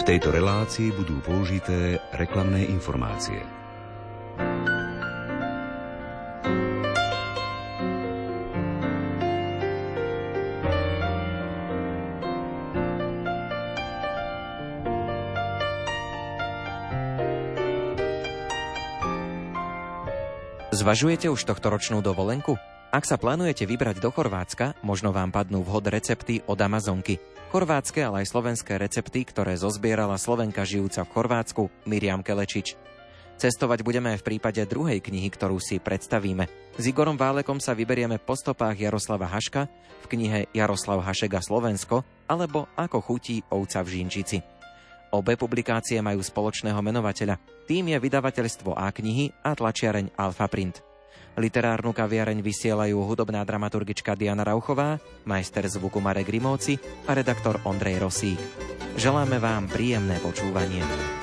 V tejto relácii budú použité reklamné informácie. Zvažujete už tohtoročnú dovolenku? Ak sa plánujete vybrať do Chorvátska, možno vám padnú vhod recepty od Amazonky. Chorvátske, ale aj slovenské recepty, ktoré zozbierala Slovenka žijúca v Chorvátsku, Miriam Kelečič. Cestovať budeme aj v prípade druhej knihy, ktorú si predstavíme. S Igorom Válekom sa vyberieme po stopách Jaroslava Haška v knihe Jaroslav Hašek a Slovensko alebo Ako chutí ovca v Žinčici. Obe publikácie majú spoločného menovateľa. Tým je vydavateľstvo A knihy a tlačiareň Alfa Print. Literárnu kaviareň vysielajú hudobná dramaturgička Diana Rauchová, majster zvuku Marek Rimóci a redaktor Ondrej Rosík. Želáme vám príjemné počúvanie.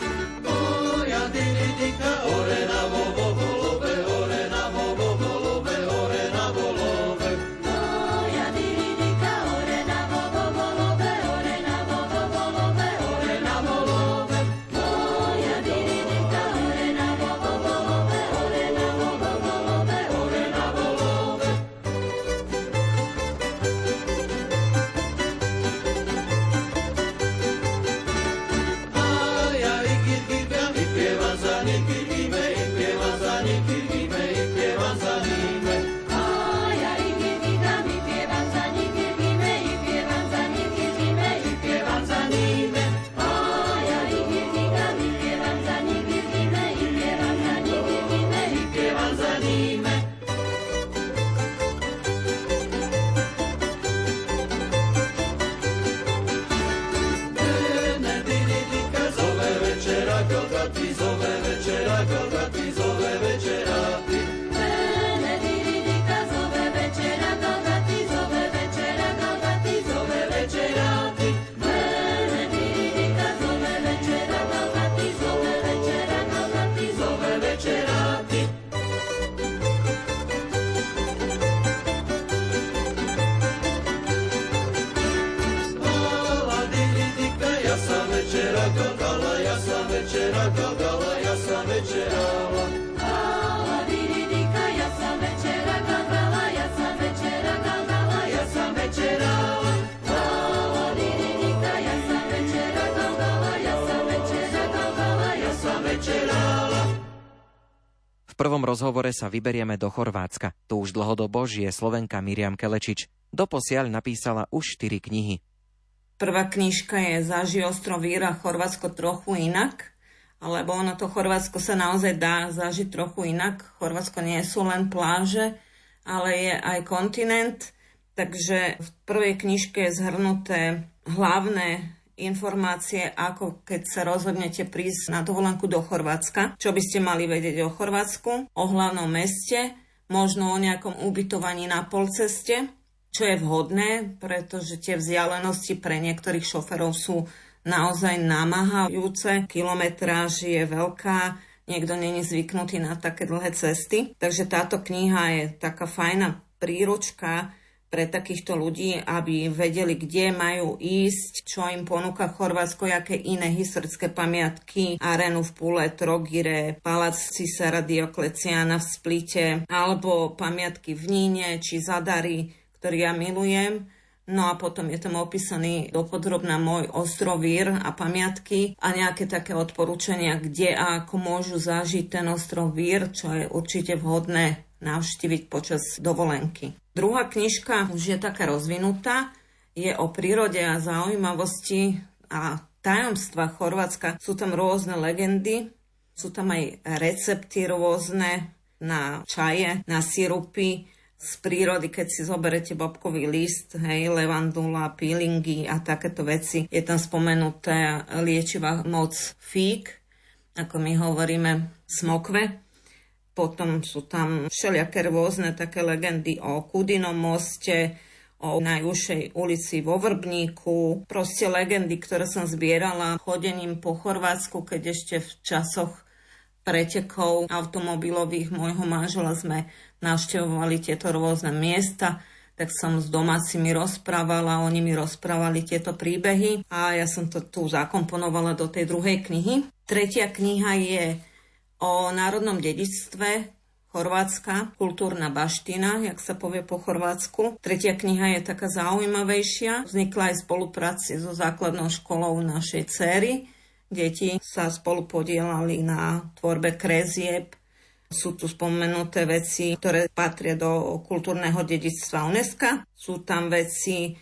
Prvom rozhovore sa vyberieme do Chorvátska. Tu už dlhodobo žije Slovenka Miriam Kelečič. Doposiaľ napísala už 4 knihy. Prvá knižka je Zaži ostrov Víra Chorvátsko trochu inak, lebo ono to Chorvátsko sa naozaj dá zažiť trochu inak. Chorvátsko nie sú len pláže, ale je aj kontinent. Takže v prvej knižke je zhrnuté hlavné informácie, ako keď sa rozhodnete prísť na dovolenku do Chorvátska, čo by ste mali vedieť o Chorvátsku, o hlavnom meste, možno o nejakom ubytovaní na polceste, čo je vhodné, pretože tie vzdialenosti pre niektorých šoferov sú naozaj namáhajúce. Kilometráž je veľká, niekto není zvyknutý na také dlhé cesty. Takže táto kniha je taká fajná príručka, pre takýchto ľudí, aby vedeli, kde majú ísť, čo im ponúka Chorvátsko, aké iné historické pamiatky, arénu v Pule, Trogire, palác Cisara Diokleciana v Splite, alebo pamiatky v Níne či Zadary, ktorý ja milujem. No a potom je tam opísaný dopodrobná môj ostrovír a pamiatky a nejaké také odporúčania, kde a ako môžu zažiť ten ostrovír, čo je určite vhodné navštíviť počas dovolenky. Druhá knižka už je taká rozvinutá, je o prírode a zaujímavosti a tajomstva Chorvátska. Sú tam rôzne legendy, sú tam aj recepty rôzne na čaje, na sirupy z prírody, keď si zoberete bobkový list, hej, levandula, peelingy a takéto veci. Je tam spomenuté liečivá moc fík, ako my hovoríme smokve, potom sú tam všelijaké rôzne také legendy o Kudinom moste, o najúžšej ulici vo Vrbníku. Proste legendy, ktoré som zbierala chodením po Chorvátsku, keď ešte v časoch pretekov automobilových môjho manžela sme navštevovali tieto rôzne miesta. tak som s domácimi rozprávala, oni mi rozprávali tieto príbehy a ja som to tu zakomponovala do tej druhej knihy. Tretia kniha je o národnom dedičstve Chorvátska, kultúrna baština, jak sa povie po chorvátsku. Tretia kniha je taká zaujímavejšia. Vznikla aj spolupráci so základnou školou našej céry. Deti sa spolu podielali na tvorbe krezieb, sú tu spomenuté veci, ktoré patria do kultúrneho dedičstva UNESCO. Sú tam veci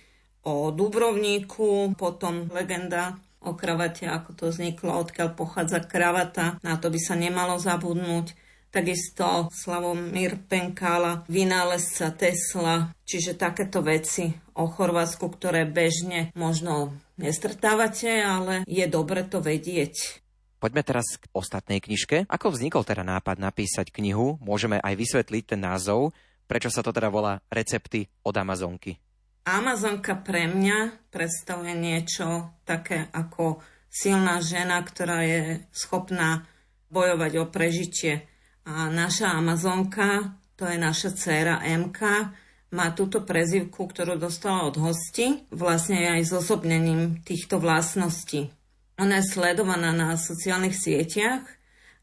o Dubrovníku, potom legenda o kravate, ako to vzniklo, odkiaľ pochádza kravata. Na to by sa nemalo zabudnúť. Takisto Slavomír Penkála, vynálezca Tesla, čiže takéto veci o Chorvátsku, ktoré bežne možno nestretávate, ale je dobre to vedieť. Poďme teraz k ostatnej knižke. Ako vznikol teda nápad napísať knihu? Môžeme aj vysvetliť ten názov, prečo sa to teda volá Recepty od Amazonky. Amazonka pre mňa predstavuje niečo také ako silná žena, ktorá je schopná bojovať o prežitie. A naša Amazonka, to je naša dcéra MK, má túto prezivku, ktorú dostala od hosti, vlastne aj s osobnením týchto vlastností. Ona je sledovaná na sociálnych sieťach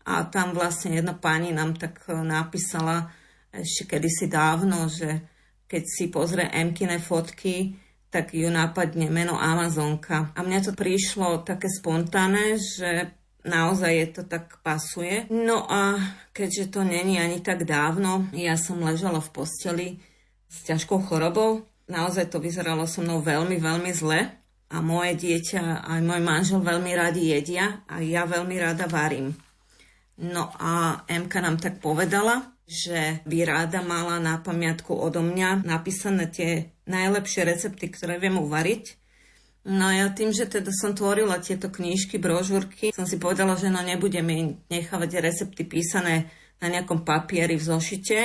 a tam vlastne jedna pani nám tak napísala ešte kedysi dávno, že keď si pozrie Emkine fotky, tak ju napadne meno Amazonka. A mne to prišlo také spontánne, že naozaj je to tak pasuje. No a keďže to není ani tak dávno, ja som ležala v posteli s ťažkou chorobou. Naozaj to vyzeralo so mnou veľmi, veľmi zle a moje dieťa aj môj manžel veľmi radi jedia a ja veľmi rada varím. No a Emka nám tak povedala, že by ráda mala na pamiatku odo mňa napísané tie najlepšie recepty, ktoré viem uvariť. No ja tým, že teda som tvorila tieto knížky, brožúrky, som si povedala, že no nebudem jej nechávať recepty písané na nejakom papieri v zošite,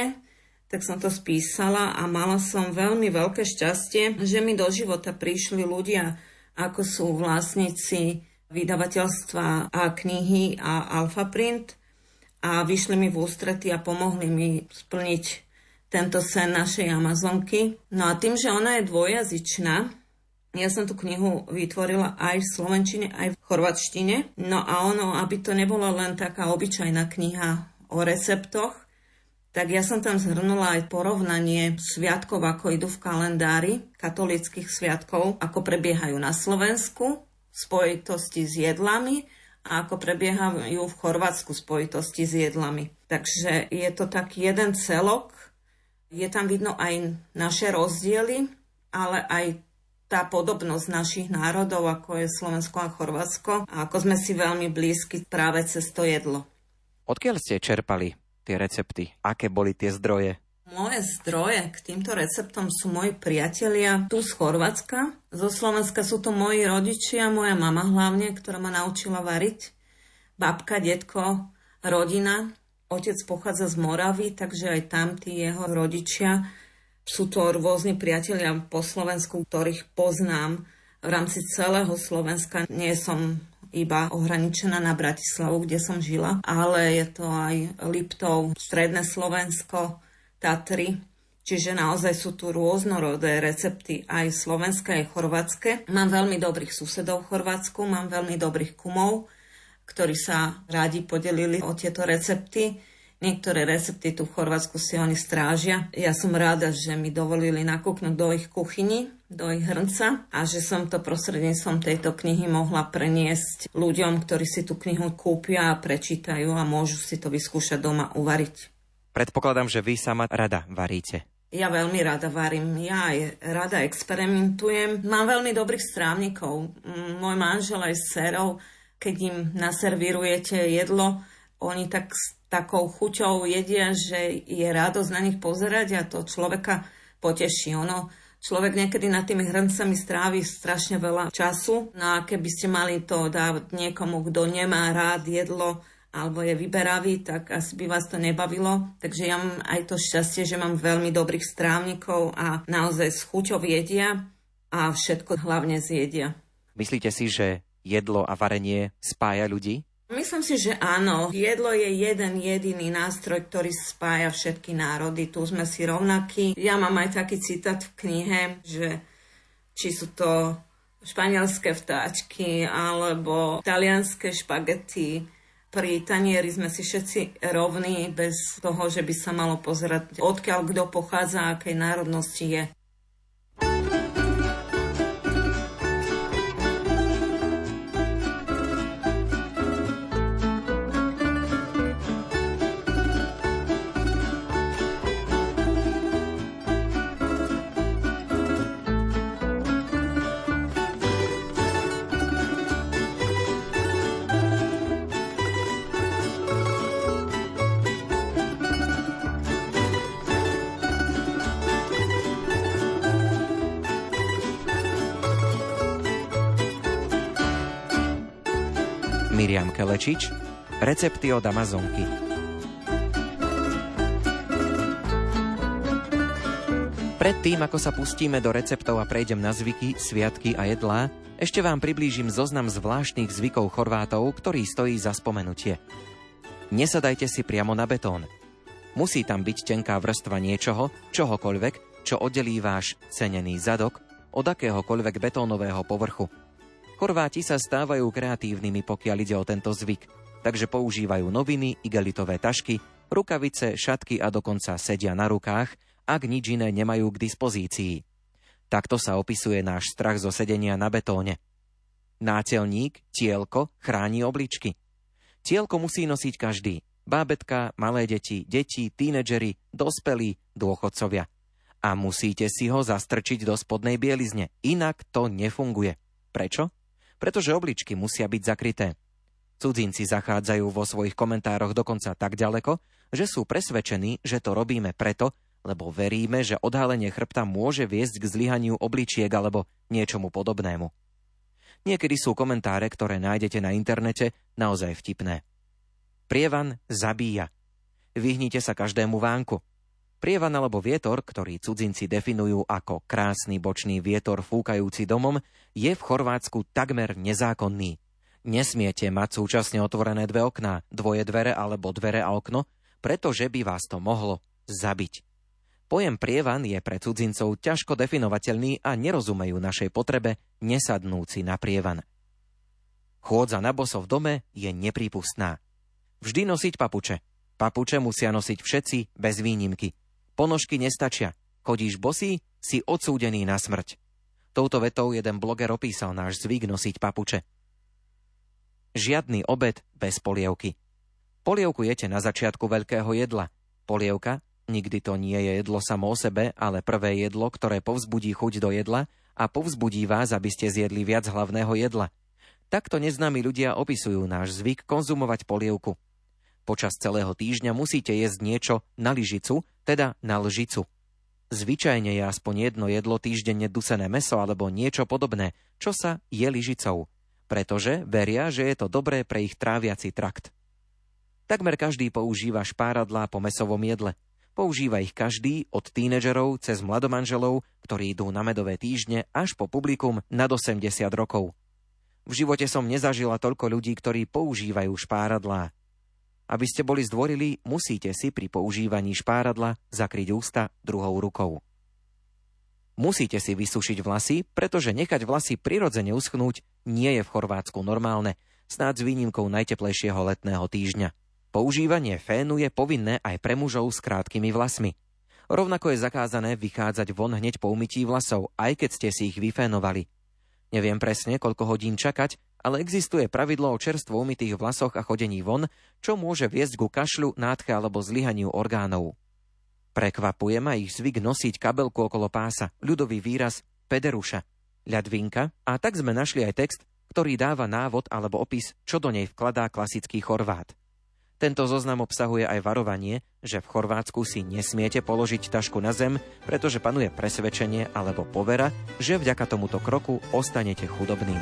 tak som to spísala a mala som veľmi veľké šťastie, že mi do života prišli ľudia, ako sú vlastníci vydavateľstva a knihy a Alpha Print a vyšli mi v ústrety a pomohli mi splniť tento sen našej Amazonky. No a tým, že ona je dvojazyčná, ja som tú knihu vytvorila aj v slovenčine, aj v chorvatštine. No a ono, aby to nebola len taká obyčajná kniha o receptoch, tak ja som tam zhrnula aj porovnanie sviatkov, ako idú v kalendári, katolických sviatkov, ako prebiehajú na Slovensku, spojitosti s jedlami a ako prebiehajú v Chorvátsku spojitosti s jedlami. Takže je to tak jeden celok, je tam vidno aj naše rozdiely, ale aj tá podobnosť našich národov, ako je Slovensko a Chorvátsko, a ako sme si veľmi blízki práve cez to jedlo. Odkiaľ ste čerpali tie recepty? Aké boli tie zdroje? Moje zdroje k týmto receptom sú moji priatelia tu z Chorvátska. Zo Slovenska sú to moji rodičia, moja mama hlavne, ktorá ma naučila variť. Babka, detko, rodina. Otec pochádza z Moravy, takže aj tam tí jeho rodičia. Sú to rôzni priatelia po Slovensku, ktorých poznám v rámci celého Slovenska. Nie som iba ohraničená na Bratislavu, kde som žila, ale je to aj Liptov, Stredné Slovensko, Tatry, Čiže naozaj sú tu rôznorodé recepty, aj slovenské, aj chorvátske. Mám veľmi dobrých susedov v Chorvátsku, mám veľmi dobrých kumov, ktorí sa rádi podelili o tieto recepty. Niektoré recepty tu v Chorvátsku si oni strážia. Ja som rada, že mi dovolili nakúknuť do ich kuchyni, do ich hrnca a že som to prostredníctvom tejto knihy mohla preniesť ľuďom, ktorí si tú knihu kúpia a prečítajú a môžu si to vyskúšať doma uvariť. Predpokladám, že vy sama rada varíte. Ja veľmi rada varím, ja aj rada experimentujem. Mám veľmi dobrých strávnikov. Môj manžel aj s dcerou, keď im naservírujete jedlo, oni tak takou chuťou jedia, že je radosť na nich pozerať a to človeka poteší. Ono, človek niekedy nad tými hrncami strávi strašne veľa času. No a keby ste mali to dávať niekomu, kto nemá rád jedlo, alebo je vyberavý, tak asi by vás to nebavilo. Takže ja mám aj to šťastie, že mám veľmi dobrých strávnikov a naozaj s chuťou jedia a všetko hlavne zjedia. Myslíte si, že jedlo a varenie spája ľudí? Myslím si, že áno. Jedlo je jeden jediný nástroj, ktorý spája všetky národy. Tu sme si rovnakí. Ja mám aj taký citát v knihe, že či sú to španielské vtáčky alebo talianské špagety. Pri tanieri sme si všetci rovní bez toho, že by sa malo pozerať, odkiaľ kto pochádza, akej národnosti je. Kelečič, recepty od Amazonky. Predtým, ako sa pustíme do receptov a prejdem na zvyky, sviatky a jedlá, ešte vám priblížim zoznam zvláštnych zvykov Chorvátov, ktorý stojí za spomenutie. Nesadajte si priamo na betón. Musí tam byť tenká vrstva niečoho, čohokoľvek, čo oddelí váš cenený zadok od akéhokoľvek betónového povrchu – Chorváti sa stávajú kreatívnymi, pokiaľ ide o tento zvyk, takže používajú noviny, igelitové tašky, rukavice, šatky a dokonca sedia na rukách, ak nič iné nemajú k dispozícii. Takto sa opisuje náš strach zo sedenia na betóne. Nátelník, tielko, chráni obličky. Tielko musí nosiť každý. Bábetka, malé deti, deti, tínedžeri, dospelí, dôchodcovia. A musíte si ho zastrčiť do spodnej bielizne, inak to nefunguje. Prečo? Pretože obličky musia byť zakryté. Cudzinci zachádzajú vo svojich komentároch dokonca tak ďaleko, že sú presvedčení, že to robíme preto, lebo veríme, že odhalenie chrbta môže viesť k zlyhaniu obličiek alebo niečomu podobnému. Niekedy sú komentáre, ktoré nájdete na internete, naozaj vtipné. Prievan zabíja. Vyhnite sa každému vánku. Prievan alebo vietor, ktorý cudzinci definujú ako krásny bočný vietor fúkajúci domom, je v Chorvátsku takmer nezákonný. Nesmiete mať súčasne otvorené dve okná, dvoje dvere alebo dvere a okno, pretože by vás to mohlo zabiť. Pojem prievan je pre cudzincov ťažko definovateľný a nerozumejú našej potrebe nesadnúci na prievan. Chôdza na boso v dome je neprípustná. Vždy nosiť papuče. Papuče musia nosiť všetci bez výnimky. Ponožky nestačia. Chodíš bosý, si odsúdený na smrť. Touto vetou jeden bloger opísal náš zvyk nosiť papuče. Žiadny obed bez polievky. Polievku jete na začiatku veľkého jedla. Polievka, nikdy to nie je jedlo samo o sebe, ale prvé jedlo, ktoré povzbudí chuť do jedla a povzbudí vás, aby ste zjedli viac hlavného jedla. Takto neznámi ľudia opisujú náš zvyk konzumovať polievku. Počas celého týždňa musíte jesť niečo na lyžicu, teda na lžicu. Zvyčajne je aspoň jedno jedlo týždenne dusené meso alebo niečo podobné, čo sa je lyžicou, pretože veria, že je to dobré pre ich tráviaci trakt. Takmer každý používa špáradlá po mesovom jedle. Používa ich každý od tínedžerov cez mladomanželov, ktorí idú na medové týždne, až po publikum nad 80 rokov. V živote som nezažila toľko ľudí, ktorí používajú špáradlá. Aby ste boli zdvorili, musíte si pri používaní špáradla zakryť ústa druhou rukou. Musíte si vysušiť vlasy, pretože nechať vlasy prirodzene uschnúť nie je v Chorvátsku normálne, snáď s výnimkou najteplejšieho letného týždňa. Používanie fénu je povinné aj pre mužov s krátkými vlasmi. Rovnako je zakázané vychádzať von hneď po umytí vlasov, aj keď ste si ich vyfénovali. Neviem presne, koľko hodín čakať, ale existuje pravidlo o čerstvo umytých vlasoch a chodení von, čo môže viesť ku kašľu, nádche alebo zlyhaniu orgánov. Prekvapuje ma ich zvyk nosiť kabelku okolo pása, ľudový výraz pederuša, ľadvinka a tak sme našli aj text, ktorý dáva návod alebo opis, čo do nej vkladá klasický Chorvát. Tento zoznam obsahuje aj varovanie, že v Chorvátsku si nesmiete položiť tašku na zem, pretože panuje presvedčenie alebo povera, že vďaka tomuto kroku ostanete chudobným.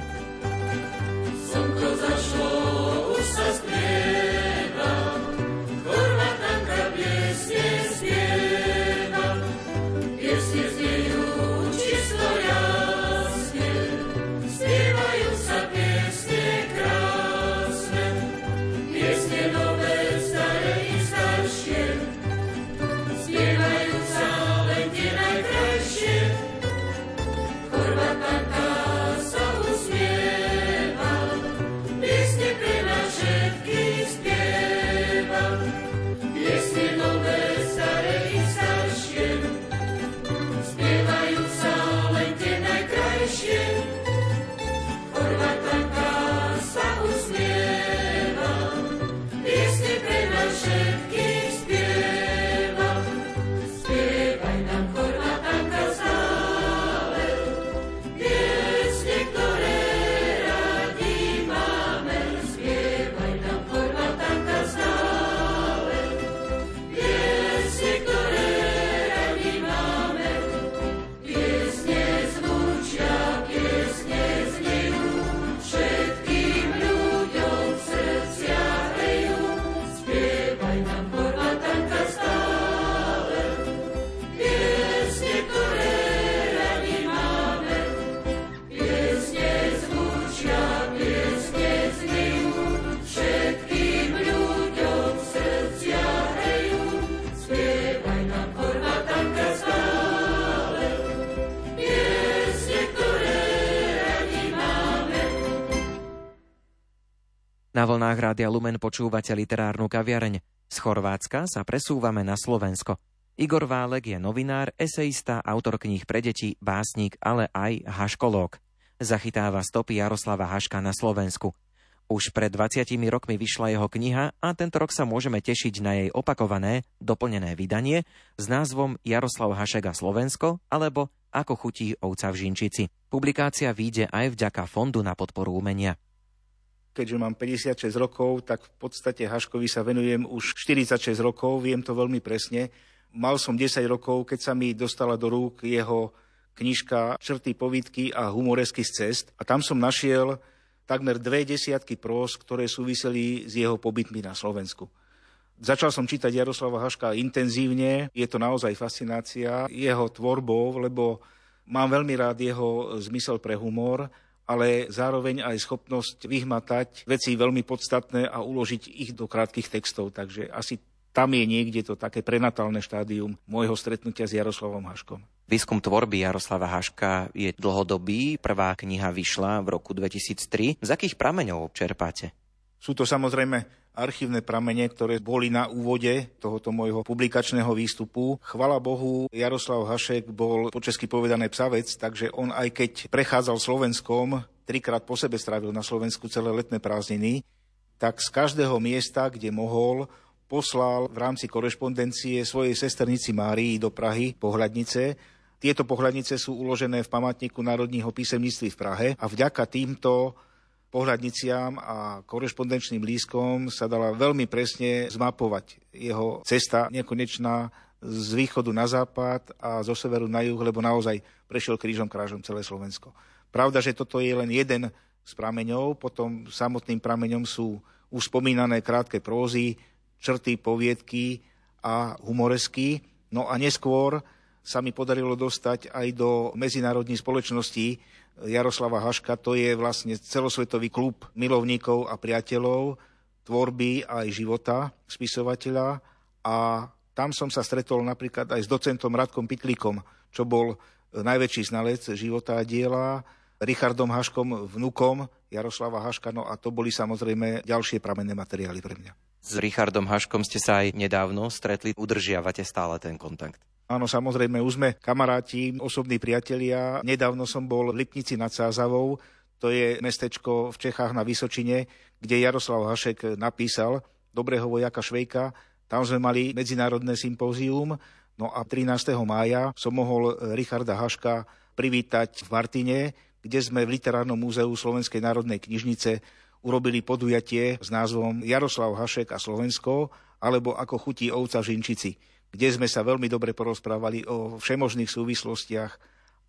Vlnách Rádia Lumen počúvate literárnu kaviareň. Z Chorvátska sa presúvame na Slovensko. Igor Válek je novinár, eseista, autor kníh pre deti, básnik, ale aj haškológ. Zachytáva stopy Jaroslava Haška na Slovensku. Už pred 20 rokmi vyšla jeho kniha a tento rok sa môžeme tešiť na jej opakované, doplnené vydanie s názvom Jaroslav Hašek Slovensko alebo Ako chutí ovca v Žinčici. Publikácia vyjde aj vďaka Fondu na podporu umenia keďže mám 56 rokov, tak v podstate Haškovi sa venujem už 46 rokov, viem to veľmi presne. Mal som 10 rokov, keď sa mi dostala do rúk jeho knižka Črty povídky a humoresky z cest a tam som našiel takmer dve desiatky prós, ktoré súviseli s jeho pobytmi na Slovensku. Začal som čítať Jaroslava Haška intenzívne, je to naozaj fascinácia jeho tvorbou, lebo mám veľmi rád jeho zmysel pre humor ale zároveň aj schopnosť vyhmatať veci veľmi podstatné a uložiť ich do krátkých textov. Takže asi tam je niekde to také prenatálne štádium môjho stretnutia s Jaroslavom Haškom. Výskum tvorby Jaroslava Haška je dlhodobý. Prvá kniha vyšla v roku 2003. Z akých prameňov čerpáte? Sú to samozrejme archívne pramene, ktoré boli na úvode tohoto môjho publikačného výstupu. Chvala Bohu, Jaroslav Hašek bol po česky povedané psavec, takže on aj keď prechádzal Slovenskom, trikrát po sebe strávil na Slovensku celé letné prázdniny, tak z každého miesta, kde mohol, poslal v rámci korešpondencie svojej sesternici Márii do Prahy pohľadnice. Tieto pohľadnice sú uložené v památniku národního písemníctví v Prahe a vďaka týmto pohľadniciam a korešpondenčným lískom sa dala veľmi presne zmapovať jeho cesta nekonečná z východu na západ a zo severu na juh, lebo naozaj prešiel krížom krážom celé Slovensko. Pravda, že toto je len jeden z prameňov, potom samotným prameňom sú už spomínané krátke prózy, črty, poviedky a humoresky. No a neskôr sa mi podarilo dostať aj do medzinárodných spoločností, Jaroslava Haška, to je vlastne celosvetový klub milovníkov a priateľov tvorby aj života spisovateľa a tam som sa stretol napríklad aj s docentom Radkom Pitlíkom, čo bol najväčší znalec života a diela, Richardom Haškom, vnukom Jaroslava Haška, no a to boli samozrejme ďalšie pramenné materiály pre mňa. S Richardom Haškom ste sa aj nedávno stretli, udržiavate stále ten kontakt. Áno, samozrejme, už sme kamaráti, osobní priatelia. Nedávno som bol v Lipnici nad Sázavou, to je mestečko v Čechách na Vysočine, kde Jaroslav Hašek napísal Dobrého vojaka Švejka. Tam sme mali medzinárodné sympózium, no a 13. mája som mohol Richarda Haška privítať v Martine, kde sme v Literárnom múzeu Slovenskej národnej knižnice urobili podujatie s názvom Jaroslav Hašek a Slovensko, alebo Ako chutí ovca v Žinčici kde sme sa veľmi dobre porozprávali o všemožných súvislostiach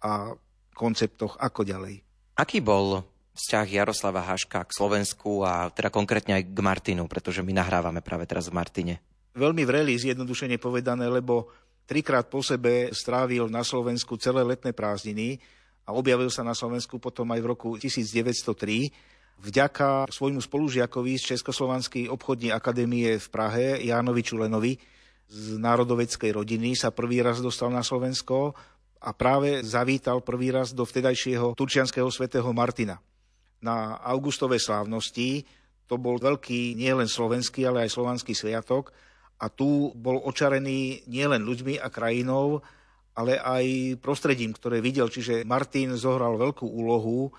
a konceptoch ako ďalej. Aký bol vzťah Jaroslava Haška k Slovensku a teda konkrétne aj k Martinu, pretože my nahrávame práve teraz v Martine? Veľmi vreli, zjednodušene povedané, lebo trikrát po sebe strávil na Slovensku celé letné prázdniny a objavil sa na Slovensku potom aj v roku 1903 vďaka svojmu spolužiakovi z Českoslovanskej obchodnej akadémie v Prahe, Jánovi Čulenovi, z národoveckej rodiny sa prvý raz dostal na Slovensko a práve zavítal prvý raz do vtedajšieho turčianského svätého Martina. Na augustovej slávnosti to bol veľký nielen slovenský, ale aj slovanský sviatok a tu bol očarený nielen ľuďmi a krajinou, ale aj prostredím, ktoré videl. Čiže Martin zohral veľkú úlohu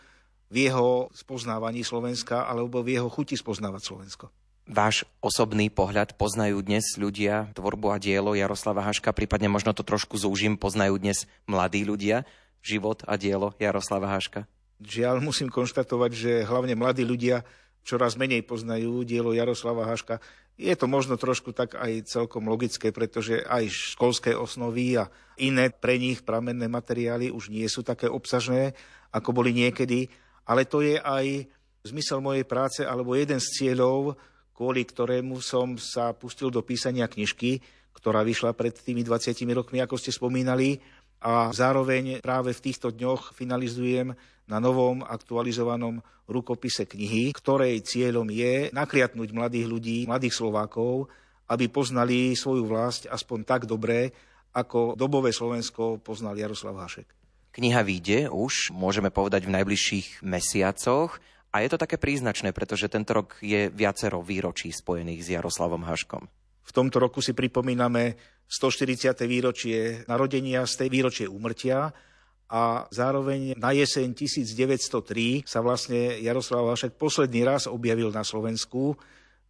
v jeho spoznávaní Slovenska alebo v jeho chuti spoznávať Slovensko. Váš osobný pohľad poznajú dnes ľudia tvorbu a dielo Jaroslava Haška, prípadne možno to trošku zúžim, poznajú dnes mladí ľudia život a dielo Jaroslava Haška? Žiaľ, musím konštatovať, že hlavne mladí ľudia čoraz menej poznajú dielo Jaroslava Haška. Je to možno trošku tak aj celkom logické, pretože aj školské osnovy a iné pre nich pramenné materiály už nie sú také obsažné, ako boli niekedy. Ale to je aj zmysel mojej práce alebo jeden z cieľov, kvôli ktorému som sa pustil do písania knižky, ktorá vyšla pred tými 20 rokmi, ako ste spomínali. A zároveň práve v týchto dňoch finalizujem na novom aktualizovanom rukopise knihy, ktorej cieľom je nakliatnúť mladých ľudí, mladých Slovákov, aby poznali svoju vlast aspoň tak dobre, ako dobové Slovensko poznal Jaroslav Hašek. Kniha vyjde už, môžeme povedať, v najbližších mesiacoch A je to také príznačné, pretože tento rok je viacero výročí spojených s Jaroslavom Haškom. V tomto roku si pripomíname 140. výročie narodenia, z tej výročie úmrtia a zároveň na jeseň 1903 sa vlastne Jaroslav Hašek posledný raz objavil na Slovensku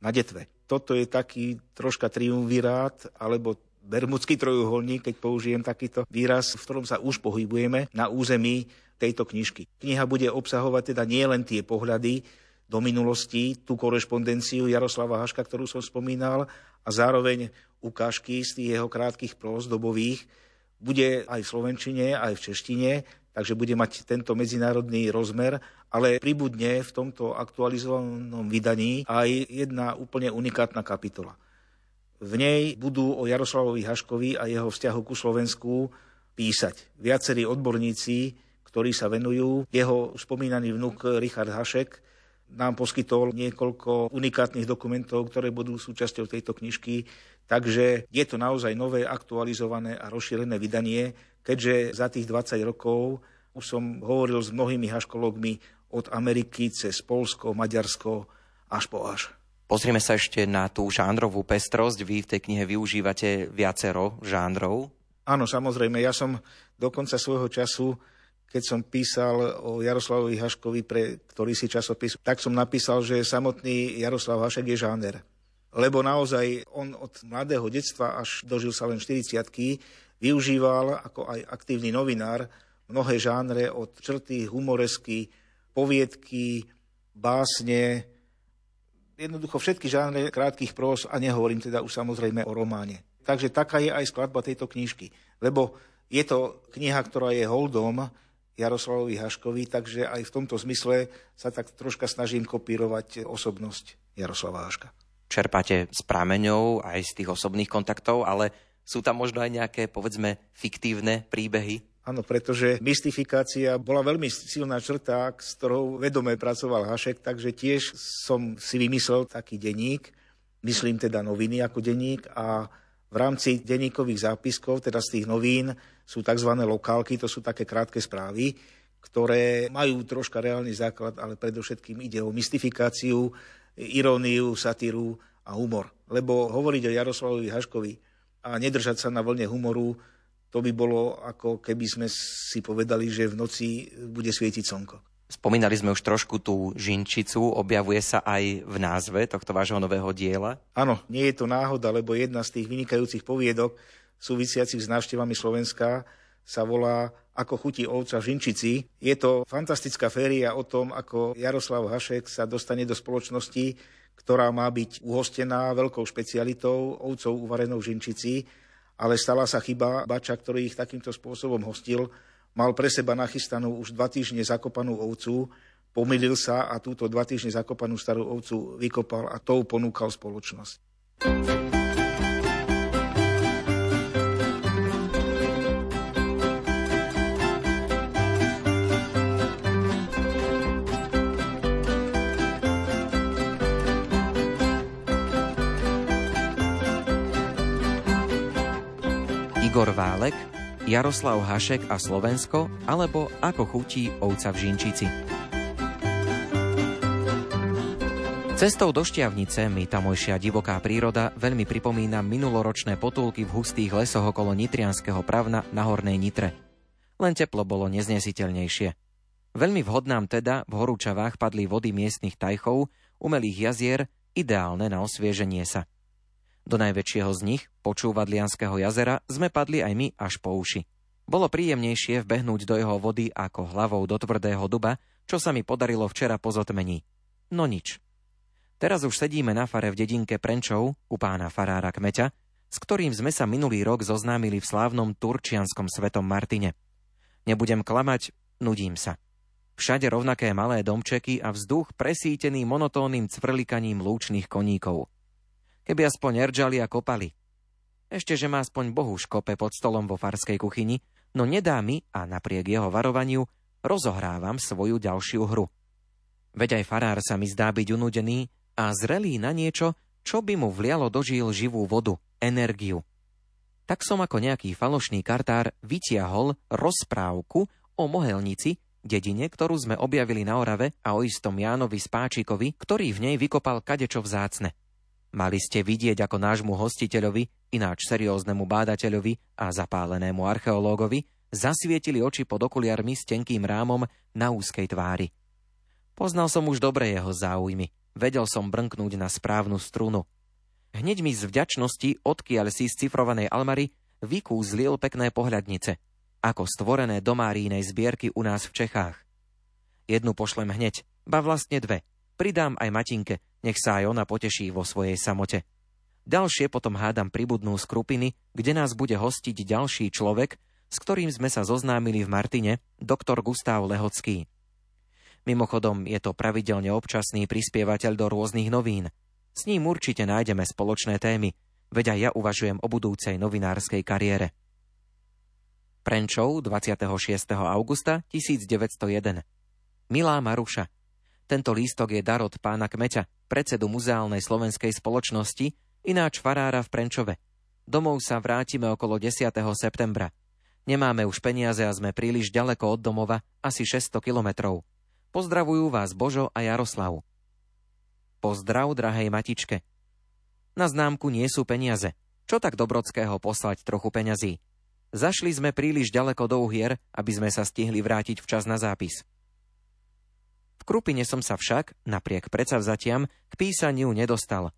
na Detve. Toto je taký troška triumvirát, alebo bermudský trojuholník, keď použijem takýto výraz, v ktorom sa už pohybujeme na území tejto knižky. Kniha bude obsahovať teda nielen tie pohľady do minulosti, tú korešpondenciu Jaroslava Haška, ktorú som spomínal, a zároveň ukážky z tých jeho krátkých prós dobových. Bude aj v Slovenčine, aj v češtine, takže bude mať tento medzinárodný rozmer, ale pribudne v tomto aktualizovanom vydaní aj jedna úplne unikátna kapitola. V nej budú o Jaroslavovi Haškovi a jeho vzťahu ku Slovensku písať viacerí odborníci, ktorí sa venujú. Jeho spomínaný vnuk Richard Hašek nám poskytol niekoľko unikátnych dokumentov, ktoré budú súčasťou tejto knižky. Takže je to naozaj nové, aktualizované a rozšírené vydanie, keďže za tých 20 rokov už som hovoril s mnohými haškologmi od Ameriky cez Polsko, Maďarsko až po až. Pozrieme sa ešte na tú žánrovú pestrosť. Vy v tej knihe využívate viacero žánrov. Áno, samozrejme. Ja som dokonca svojho času, keď som písal o Jaroslavovi Haškovi pre ktorý si časopis, tak som napísal, že samotný Jaroslav Hašek je žáner. Lebo naozaj on od mladého detstva až dožil sa len 40 využíval ako aj aktívny novinár mnohé žánre od črty, humoresky, poviedky, básne, jednoducho všetky žánre krátkých prós a nehovorím teda už samozrejme o románe. Takže taká je aj skladba tejto knižky. Lebo je to kniha, ktorá je holdom Jaroslavovi Haškovi, takže aj v tomto zmysle sa tak troška snažím kopírovať osobnosť Jaroslava Haška. Čerpáte s prameňou aj z tých osobných kontaktov, ale sú tam možno aj nejaké, povedzme, fiktívne príbehy? Áno, pretože mystifikácia bola veľmi silná črta, s ktorou vedome pracoval Hašek, takže tiež som si vymyslel taký denník, myslím teda noviny ako denník a v rámci denníkových zápiskov, teda z tých novín, sú tzv. lokálky, to sú také krátke správy, ktoré majú troška reálny základ, ale predovšetkým ide o mystifikáciu, iróniu, satíru a humor. Lebo hovoriť o Jaroslavovi Haškovi a nedržať sa na vlne humoru to by bolo ako keby sme si povedali, že v noci bude svietiť slnko. Spomínali sme už trošku tú žinčicu, objavuje sa aj v názve tohto vášho nového diela? Áno, nie je to náhoda, lebo jedna z tých vynikajúcich poviedok súvisiacich s návštevami Slovenska sa volá Ako chutí ovca v Žinčici. Je to fantastická féria o tom, ako Jaroslav Hašek sa dostane do spoločnosti, ktorá má byť uhostená veľkou špecialitou ovcov uvarenou v Žinčici ale stala sa chyba. Bača, ktorý ich takýmto spôsobom hostil, mal pre seba nachystanú už dva týždne zakopanú ovcu, pomýlil sa a túto dva týždne zakopanú starú ovcu vykopal a tou ponúkal spoločnosť. Igor Válek, Jaroslav Hašek a Slovensko alebo Ako chutí ovca v Žinčici. Cestou do Šťavnice mi tamojšia divoká príroda veľmi pripomína minuloročné potulky v hustých lesoch okolo Nitrianského pravna na Hornej Nitre. Len teplo bolo neznesiteľnejšie. Veľmi vhodnám teda v horúčavách padli vody miestnych tajchov, umelých jazier, ideálne na osvieženie sa. Do najväčšieho z nich, počúvadlianského jazera, sme padli aj my až po uši. Bolo príjemnejšie vbehnúť do jeho vody ako hlavou do tvrdého duba, čo sa mi podarilo včera po zotmení. No nič. Teraz už sedíme na fare v dedinke Prenčov u pána farára Kmeťa, s ktorým sme sa minulý rok zoznámili v slávnom turčianskom svetom Martine. Nebudem klamať, nudím sa. Všade rovnaké malé domčeky a vzduch presítený monotónnym cvrlikaním lúčných koníkov – keby aspoň eržali a kopali. Ešte, že má aspoň Bohu škope pod stolom vo farskej kuchyni, no nedá mi, a napriek jeho varovaniu, rozohrávam svoju ďalšiu hru. Veď aj farár sa mi zdá byť unudený a zrelý na niečo, čo by mu vlialo do žíl živú vodu, energiu. Tak som ako nejaký falošný kartár vytiahol rozprávku o mohelnici, dedine, ktorú sme objavili na Orave a o istom Jánovi Spáčikovi, ktorý v nej vykopal kadečo vzácne. Mali ste vidieť, ako nášmu hostiteľovi, ináč serióznemu bádateľovi a zapálenému archeológovi, zasvietili oči pod okuliarmi s tenkým rámom na úzkej tvári. Poznal som už dobre jeho záujmy. Vedel som brnknúť na správnu strunu. Hneď mi z vďačnosti, odkiaľ si z cifrovanej almary, vykúzlil pekné pohľadnice, ako stvorené do Márínej zbierky u nás v Čechách. Jednu pošlem hneď, ba vlastne dve. Pridám aj Matinke, nech sa aj ona poteší vo svojej samote. Ďalšie potom hádam pribudnú z kde nás bude hostiť ďalší človek, s ktorým sme sa zoznámili v Martine, doktor Gustav Lehocký. Mimochodom, je to pravidelne občasný prispievateľ do rôznych novín. S ním určite nájdeme spoločné témy, veď aj ja uvažujem o budúcej novinárskej kariére. Prenčov 26. augusta 1901 Milá Maruša, tento lístok je dar od pána Kmeťa, predsedu Muzeálnej slovenskej spoločnosti, ináč farára v Prenčove. Domov sa vrátime okolo 10. septembra. Nemáme už peniaze a sme príliš ďaleko od domova, asi 600 kilometrov. Pozdravujú vás Božo a Jaroslav. Pozdrav, drahej matičke. Na známku nie sú peniaze. Čo tak Dobrodského poslať trochu peňazí? Zašli sme príliš ďaleko do uhier, aby sme sa stihli vrátiť včas na zápis. Krupine som sa však, napriek predsavzatiam, k písaniu nedostal.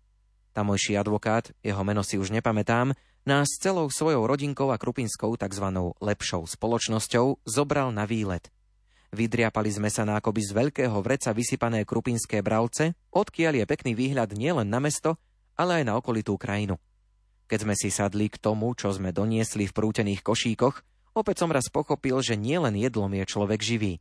Tamojší advokát, jeho meno si už nepamätám, nás celou svojou rodinkou a krupinskou tzv. lepšou spoločnosťou zobral na výlet – Vydriapali sme sa na akoby z veľkého vreca vysypané krupinské bravce, odkiaľ je pekný výhľad nielen na mesto, ale aj na okolitú krajinu. Keď sme si sadli k tomu, čo sme doniesli v prútených košíkoch, opäť som raz pochopil, že nielen jedlom je človek živý.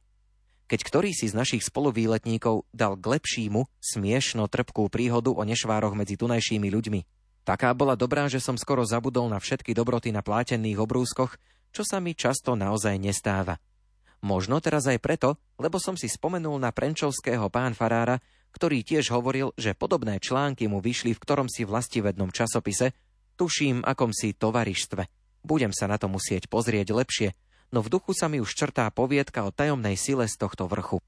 Keď ktorý si z našich spoluvýletníkov dal k lepšímu, smiešno trpkú príhodu o nešvároch medzi tunajšími ľuďmi. Taká bola dobrá, že som skoro zabudol na všetky dobroty na plátených obrúskoch, čo sa mi často naozaj nestáva. Možno teraz aj preto, lebo som si spomenul na Prenčovského pán Farára, ktorý tiež hovoril, že podobné články mu vyšli v ktorom si vlastivednom časopise, tuším akom si tovarištve. Budem sa na to musieť pozrieť lepšie, no v duchu sa mi už črtá poviedka o tajomnej sile z tohto vrchu.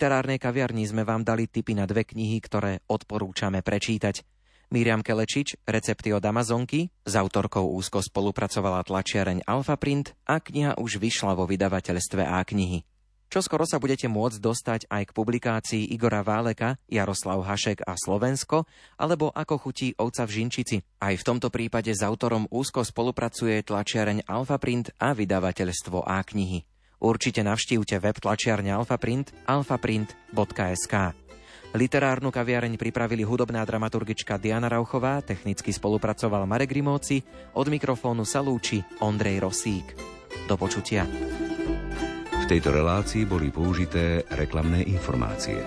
Literárnej kaviarni sme vám dali tipy na dve knihy, ktoré odporúčame prečítať. Miriam Kelečič, Recepty od Amazonky, s autorkou úzko spolupracovala tlačiareň Alpha Print a kniha už vyšla vo vydavateľstve A knihy. Čo skoro sa budete môcť dostať aj k publikácii Igora Váleka, Jaroslav Hašek a Slovensko, alebo Ako chutí ovca v Žinčici. Aj v tomto prípade s autorom úzko spolupracuje tlačiareň Alpha Print a vydavateľstvo A knihy. Určite navštívte web tlačiarne Alfaprint alfaprint.sk. Literárnu kaviareň pripravili hudobná dramaturgička Diana Rauchová, technicky spolupracoval Marek Rimóci, od mikrofónu sa lúči Ondrej Rosík. Do počutia. tejto relácii boli použité reklamné informácie.